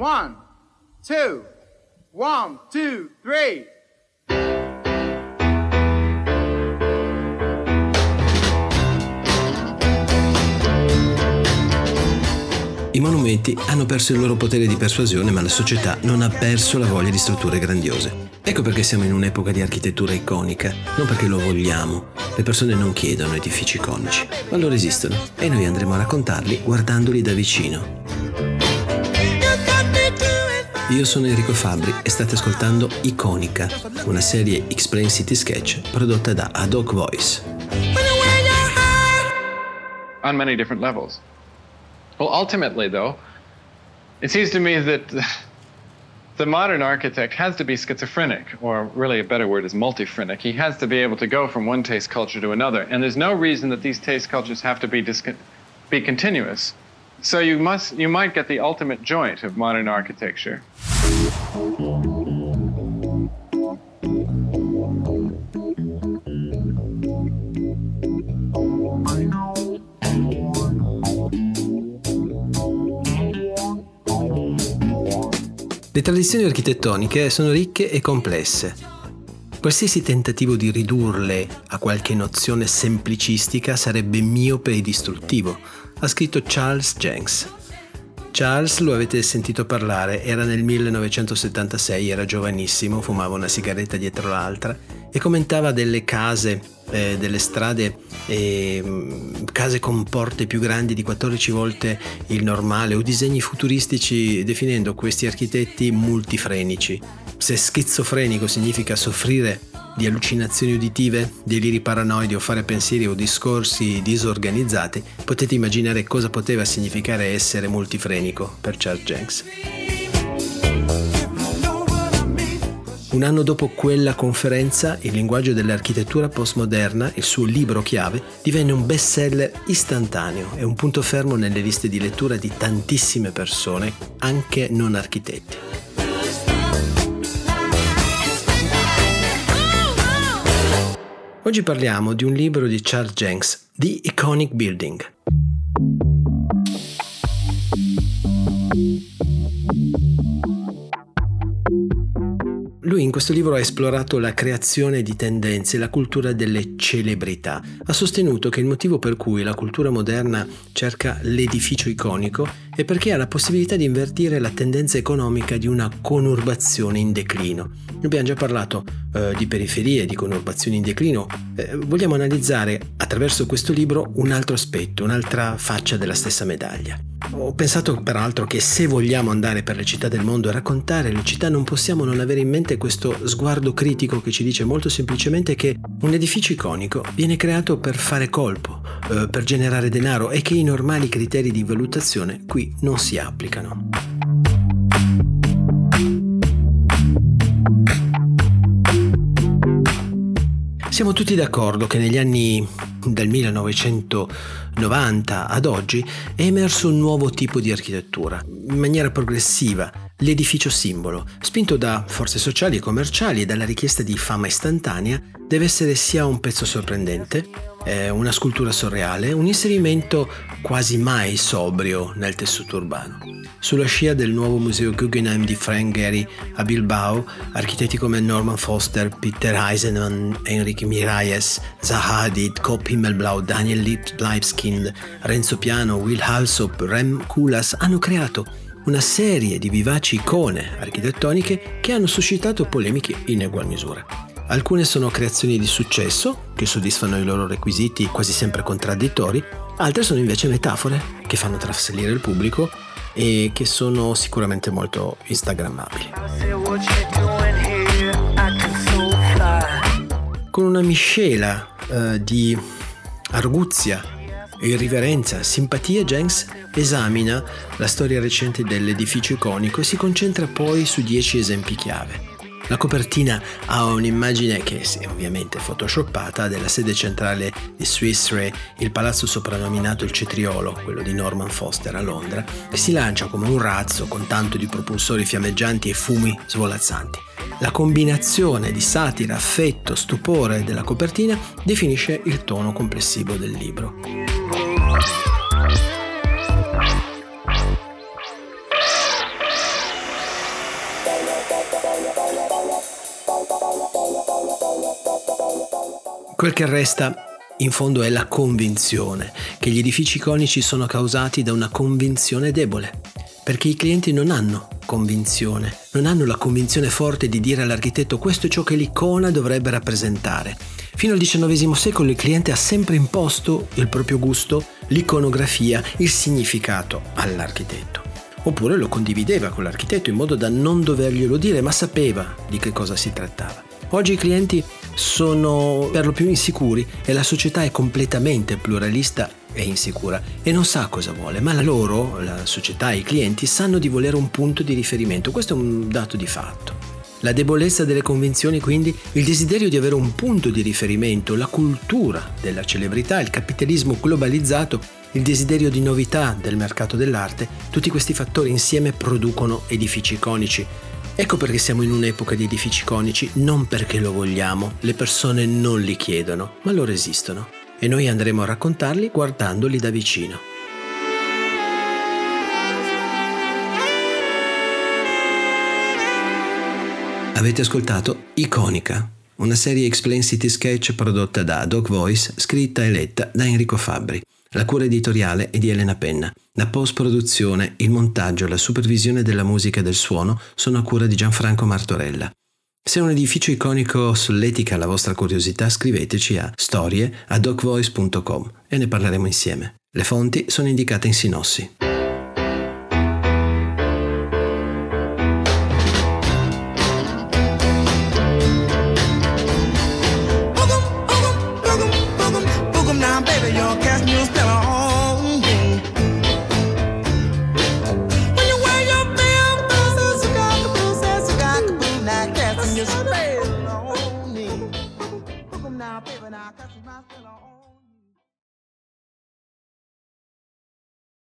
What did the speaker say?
One, two, one, two, three. I monumenti hanno perso il loro potere di persuasione, ma la società non ha perso la voglia di strutture grandiose. Ecco perché siamo in un'epoca di architettura iconica, non perché lo vogliamo. Le persone non chiedono edifici iconici, ma loro esistono e noi andremo a raccontarli guardandoli da vicino. Io sono Enrico Fabri e state ascoltando Iconica, una serie X-Plane City Sketch prodotta da Ad Hoc Voice. On many different levels. Well, ultimately, though, it seems to me that the modern architect has to be schizophrenic, or really a better word is multiphrenic. He has to be able to go from one taste culture to another, and there's no reason that these taste cultures have to be disco- be continuous. So you must you might get the ultimate joint of modern architecture. Le tradizioni architettoniche sono ricche e complesse. Qualsiasi tentativo di ridurle a qualche nozione semplicistica sarebbe miope e distruttivo, ha scritto Charles Jenks. Charles lo avete sentito parlare, era nel 1976, era giovanissimo, fumava una sigaretta dietro l'altra e commentava delle case, eh, delle strade, eh, case con porte più grandi di 14 volte il normale o disegni futuristici definendo questi architetti multifrenici. Se schizofrenico significa soffrire di allucinazioni uditive, deliri paranoidi o fare pensieri o discorsi disorganizzati, potete immaginare cosa poteva significare essere multifrenico per Charles Jenks. Un anno dopo quella conferenza, Il linguaggio dell'architettura postmoderna, il suo libro chiave, divenne un bestseller istantaneo e un punto fermo nelle liste di lettura di tantissime persone, anche non architetti. Oggi parliamo di un libro di Charles Jenks, The Iconic Building. Questo libro ha esplorato la creazione di tendenze e la cultura delle celebrità. Ha sostenuto che il motivo per cui la cultura moderna cerca l'edificio iconico è perché ha la possibilità di invertire la tendenza economica di una conurbazione in declino. Abbiamo già parlato eh, di periferie, di conurbazioni in declino. Eh, vogliamo analizzare attraverso questo libro un altro aspetto, un'altra faccia della stessa medaglia. Ho pensato peraltro che se vogliamo andare per le città del mondo e raccontare le città non possiamo non avere in mente questo sguardo critico che ci dice molto semplicemente che un edificio iconico viene creato per fare colpo, eh, per generare denaro e che i normali criteri di valutazione qui non si applicano. Siamo tutti d'accordo che negli anni dal 1990 ad oggi è emerso un nuovo tipo di architettura, in maniera progressiva, l'edificio simbolo, spinto da forze sociali e commerciali e dalla richiesta di fama istantanea, deve essere sia un pezzo sorprendente, eh, una scultura sorreale, un inserimento quasi mai sobrio nel tessuto urbano. Sulla scia del nuovo museo Guggenheim di Frank Gehry a Bilbao, architetti come Norman Foster, Peter Eisenman, Enrique Miralles, Zaha Hadid, Kopp Himmelblau, Daniel Libeskind, Renzo Piano, Will Halsop, Rem Kulas hanno creato una serie di vivaci icone architettoniche che hanno suscitato polemiche in egual misura. Alcune sono creazioni di successo, che soddisfano i loro requisiti quasi sempre contraddittori, altre sono invece metafore, che fanno trasalire il pubblico e che sono sicuramente molto instagrammabili. Con una miscela eh, di arguzia, irriverenza, simpatia, Jenks esamina la storia recente dell'edificio iconico e si concentra poi su dieci esempi chiave. La copertina ha un'immagine che è ovviamente photoshoppata della sede centrale di Swiss Re, il palazzo soprannominato il Cetriolo, quello di Norman Foster a Londra, e si lancia come un razzo con tanto di propulsori fiammeggianti e fumi svolazzanti. La combinazione di satira, affetto, stupore della copertina definisce il tono complessivo del libro. Quel che resta in fondo è la convinzione che gli edifici iconici sono causati da una convinzione debole, perché i clienti non hanno convinzione, non hanno la convinzione forte di dire all'architetto questo è ciò che l'icona dovrebbe rappresentare. Fino al XIX secolo il cliente ha sempre imposto il proprio gusto, l'iconografia, il significato all'architetto. Oppure lo condivideva con l'architetto in modo da non doverglielo dire, ma sapeva di che cosa si trattava. Oggi i clienti sono per lo più insicuri e la società è completamente pluralista e insicura e non sa cosa vuole, ma la loro, la società e i clienti sanno di volere un punto di riferimento, questo è un dato di fatto. La debolezza delle convinzioni, quindi, il desiderio di avere un punto di riferimento, la cultura della celebrità, il capitalismo globalizzato, il desiderio di novità del mercato dell'arte, tutti questi fattori insieme producono edifici iconici Ecco perché siamo in un'epoca di edifici iconici, non perché lo vogliamo, le persone non li chiedono, ma loro esistono e noi andremo a raccontarli guardandoli da vicino. Avete ascoltato Iconica, una serie Explain City Sketch prodotta da Doc Voice, scritta e letta da Enrico Fabbri. La cura editoriale è di Elena Penna. La post-produzione, il montaggio la supervisione della musica e del suono sono a cura di Gianfranco Martorella. Se un edificio iconico solletica la vostra curiosità, scriveteci a storie.docvoice.com e ne parleremo insieme. Le fonti sono indicate in sinossi.